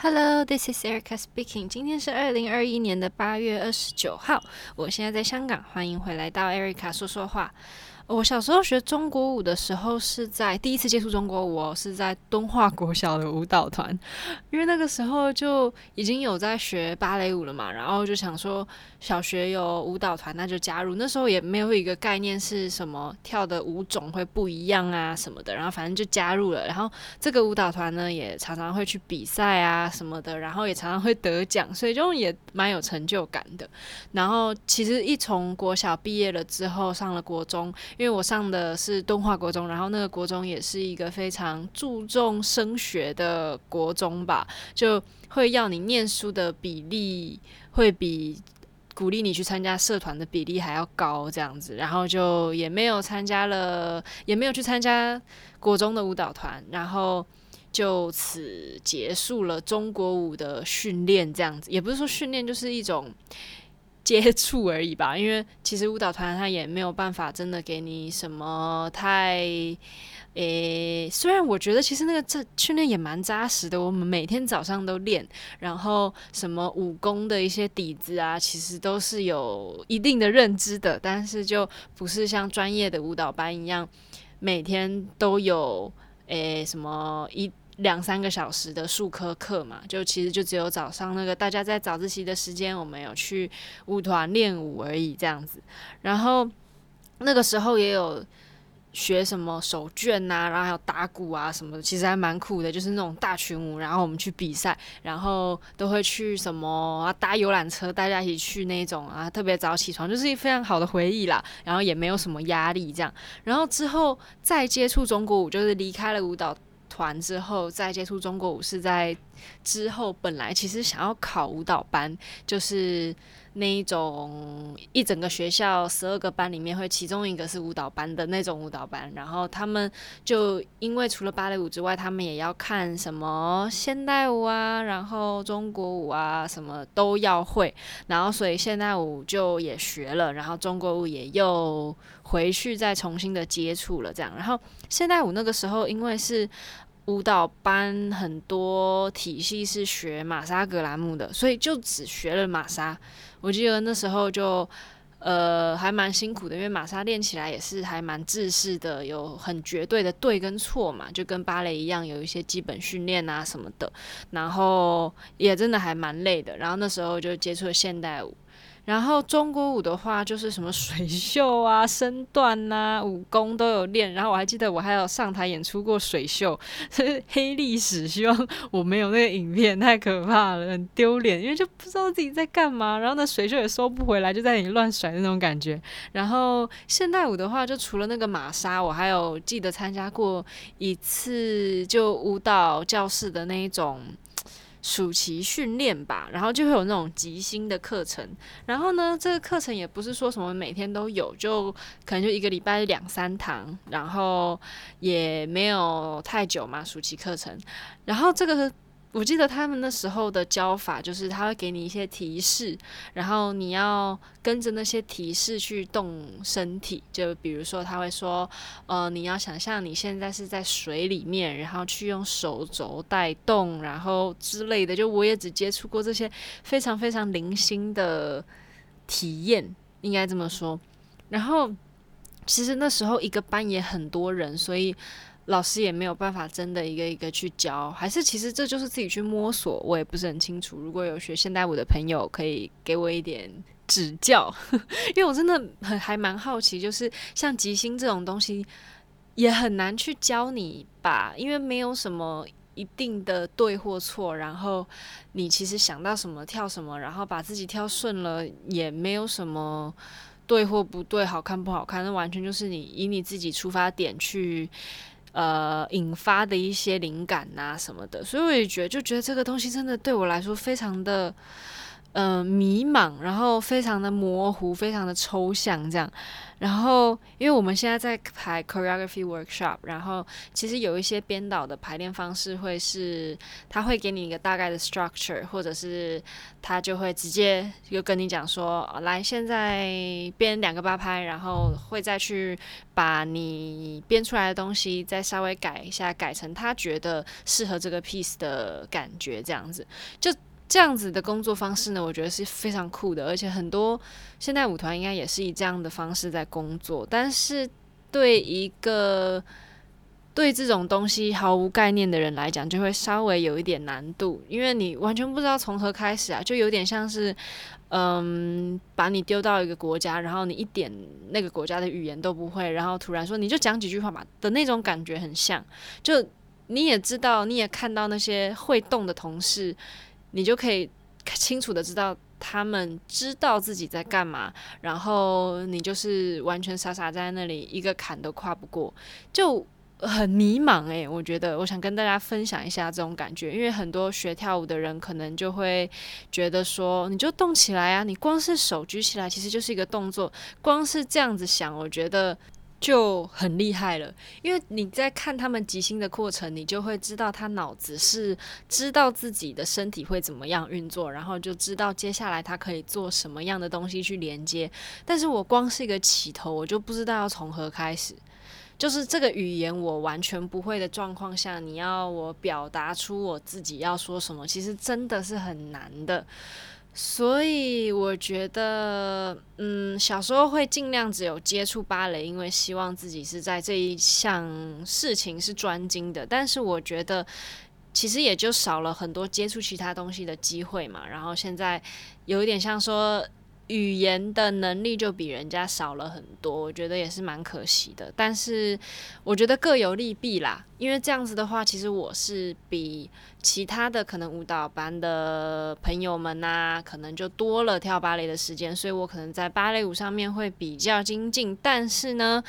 Hello, this is Erica speaking. 今天是二零二一年的八月二十九号，我现在在香港，欢迎回来到 Erica 说说话。我小时候学中国舞的时候，是在第一次接触中国舞，哦是在敦化国小的舞蹈团，因为那个时候就已经有在学芭蕾舞了嘛，然后就想说小学有舞蹈团，那就加入。那时候也没有一个概念是什么跳的舞种会不一样啊什么的，然后反正就加入了。然后这个舞蹈团呢，也常常会去比赛啊什么的，然后也常常会得奖，所以就也蛮有成就感的。然后其实一从国小毕业了之后，上了国中。因为我上的是敦化国中，然后那个国中也是一个非常注重升学的国中吧，就会要你念书的比例会比鼓励你去参加社团的比例还要高，这样子，然后就也没有参加了，也没有去参加国中的舞蹈团，然后就此结束了中国舞的训练，这样子，也不是说训练，就是一种。接触而已吧，因为其实舞蹈团它也没有办法真的给你什么太，诶，虽然我觉得其实那个这训练也蛮扎实的，我们每天早上都练，然后什么武功的一些底子啊，其实都是有一定的认知的，但是就不是像专业的舞蹈班一样，每天都有诶什么一。两三个小时的术科课嘛，就其实就只有早上那个大家在早自习的时间，我们有去舞团练舞而已这样子。然后那个时候也有学什么手绢呐、然后还有打鼓啊什么的，其实还蛮酷的。就是那种大群舞，然后我们去比赛，然后都会去什么啊搭游览车，大家一起去那种啊，特别早起床，就是一非常好的回忆啦。然后也没有什么压力这样。然后之后再接触中国舞，就是离开了舞蹈团之后再接触中国舞，是在之后本来其实想要考舞蹈班，就是那一种一整个学校十二个班里面会其中一个是舞蹈班的那种舞蹈班，然后他们就因为除了芭蕾舞之外，他们也要看什么现代舞啊，然后中国舞啊，什么都要会，然后所以现代舞就也学了，然后中国舞也又回去再重新的接触了这样，然后现代舞那个时候因为是。舞蹈班很多体系是学玛莎格兰姆的，所以就只学了玛莎。我记得那时候就呃还蛮辛苦的，因为玛莎练起来也是还蛮制式的，有很绝对的对跟错嘛，就跟芭蕾一样，有一些基本训练啊什么的。然后也真的还蛮累的。然后那时候就接触了现代舞。然后中国舞的话，就是什么水袖啊、身段呐、啊、武功都有练。然后我还记得我还有上台演出过水袖，是黑历史。希望我没有那个影片，太可怕了，很丢脸，因为就不知道自己在干嘛。然后那水袖也收不回来，就在那里乱甩那种感觉。然后现代舞的话，就除了那个玛莎，我还有记得参加过一次，就舞蹈教室的那一种。暑期训练吧，然后就会有那种即兴的课程。然后呢，这个课程也不是说什么每天都有，就可能就一个礼拜两三堂，然后也没有太久嘛，暑期课程。然后这个。我记得他们那时候的教法就是他会给你一些提示，然后你要跟着那些提示去动身体。就比如说他会说，呃，你要想象你现在是在水里面，然后去用手肘带动，然后之类的。就我也只接触过这些非常非常零星的体验，应该这么说。然后其实那时候一个班也很多人，所以。老师也没有办法真的一个一个去教，还是其实这就是自己去摸索，我也不是很清楚。如果有学现代舞的朋友，可以给我一点指教，因为我真的很还蛮好奇，就是像即兴这种东西，也很难去教你吧，因为没有什么一定的对或错，然后你其实想到什么跳什么，然后把自己跳顺了，也没有什么对或不对，好看不好看，那完全就是你以你自己出发点去。呃，引发的一些灵感啊什么的，所以我也觉得，就觉得这个东西真的对我来说非常的、呃，迷茫，然后非常的模糊，非常的抽象，这样。然后，因为我们现在在排 choreography workshop，然后其实有一些编导的排练方式会是，他会给你一个大概的 structure，或者是他就会直接就跟你讲说，来，现在编两个八拍，然后会再去把你编出来的东西再稍微改一下，改成他觉得适合这个 piece 的感觉，这样子就。这样子的工作方式呢，我觉得是非常酷的，而且很多现代舞团应该也是以这样的方式在工作。但是对一个对这种东西毫无概念的人来讲，就会稍微有一点难度，因为你完全不知道从何开始啊，就有点像是，嗯，把你丢到一个国家，然后你一点那个国家的语言都不会，然后突然说你就讲几句话嘛的那种感觉很像。就你也知道，你也看到那些会动的同事。你就可以清楚的知道他们知道自己在干嘛，然后你就是完全傻傻在那里，一个坎都跨不过，就很迷茫诶、我觉得，我想跟大家分享一下这种感觉，因为很多学跳舞的人可能就会觉得说，你就动起来啊，你光是手举起来其实就是一个动作，光是这样子想，我觉得。就很厉害了，因为你在看他们即兴的过程，你就会知道他脑子是知道自己的身体会怎么样运作，然后就知道接下来他可以做什么样的东西去连接。但是我光是一个起头，我就不知道要从何开始。就是这个语言我完全不会的状况下，你要我表达出我自己要说什么，其实真的是很难的。所以我觉得，嗯，小时候会尽量只有接触芭蕾，因为希望自己是在这一项事情是专精的。但是我觉得，其实也就少了很多接触其他东西的机会嘛。然后现在有一点像说。语言的能力就比人家少了很多，我觉得也是蛮可惜的。但是我觉得各有利弊啦，因为这样子的话，其实我是比其他的可能舞蹈班的朋友们呐、可能就多了跳芭蕾的时间，所以我可能在芭蕾舞上面会比较精进。但是呢，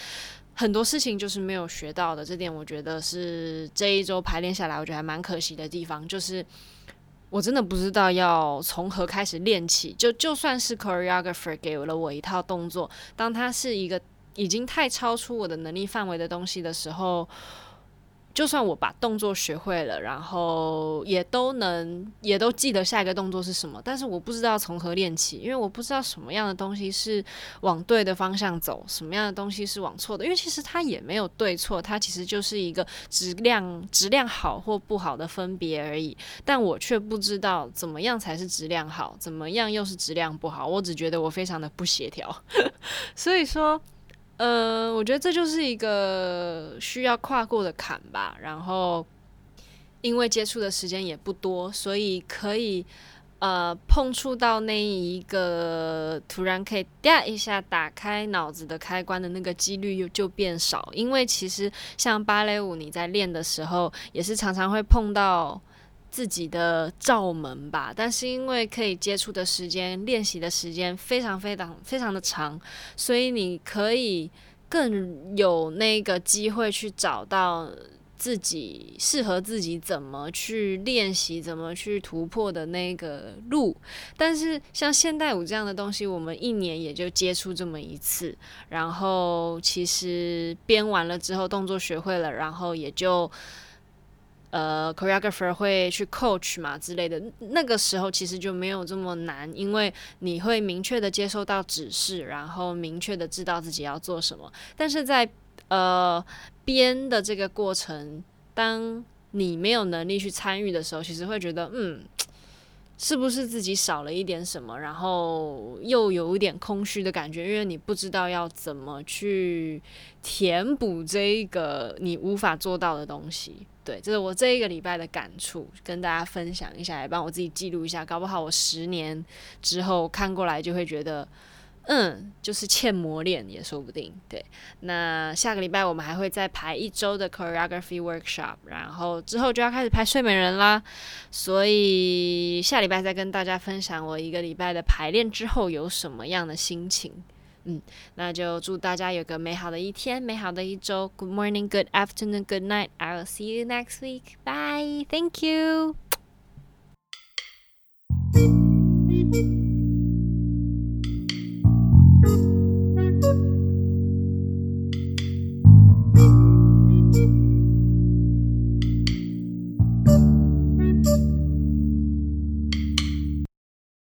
很多事情就是没有学到的，这点我觉得是这一周排练下来，我觉得还蛮可惜的地方，就是。我真的不知道要从何开始练起，就就算是 choreographer 给了我一套动作，当它是一个已经太超出我的能力范围的东西的时候。就算我把动作学会了，然后也都能也都记得下一个动作是什么，但是我不知道从何练起，因为我不知道什么样的东西是往对的方向走，什么样的东西是往错的，因为其实它也没有对错，它其实就是一个质量质量好或不好的分别而已，但我却不知道怎么样才是质量好，怎么样又是质量不好，我只觉得我非常的不协调，所以说。呃，我觉得这就是一个需要跨过的坎吧。然后，因为接触的时间也不多，所以可以呃碰触到那一个突然可以嗲一下打开脑子的开关的那个几率又就变少。因为其实像芭蕾舞，你在练的时候也是常常会碰到。自己的罩门吧，但是因为可以接触的时间、练习的时间非常非常非常的长，所以你可以更有那个机会去找到自己适合自己怎么去练习、怎么去突破的那个路。但是像现代舞这样的东西，我们一年也就接触这么一次，然后其实编完了之后，动作学会了，然后也就。呃，choreographer 会去 coach 嘛之类的，那个时候其实就没有这么难，因为你会明确的接受到指示，然后明确的知道自己要做什么。但是在呃编的这个过程，当你没有能力去参与的时候，其实会觉得嗯。是不是自己少了一点什么，然后又有一点空虚的感觉，因为你不知道要怎么去填补这一个你无法做到的东西。对，这是我这一个礼拜的感触，跟大家分享一下，也帮我自己记录一下，搞不好我十年之后看过来就会觉得。嗯，就是欠磨练也说不定。对，那下个礼拜我们还会再排一周的 choreography workshop，然后之后就要开始排睡美人啦。所以下礼拜再跟大家分享我一个礼拜的排练之后有什么样的心情。嗯，那就祝大家有个美好的一天，美好的一周。Good morning, good afternoon, good night. I will see you next week. Bye. Thank you.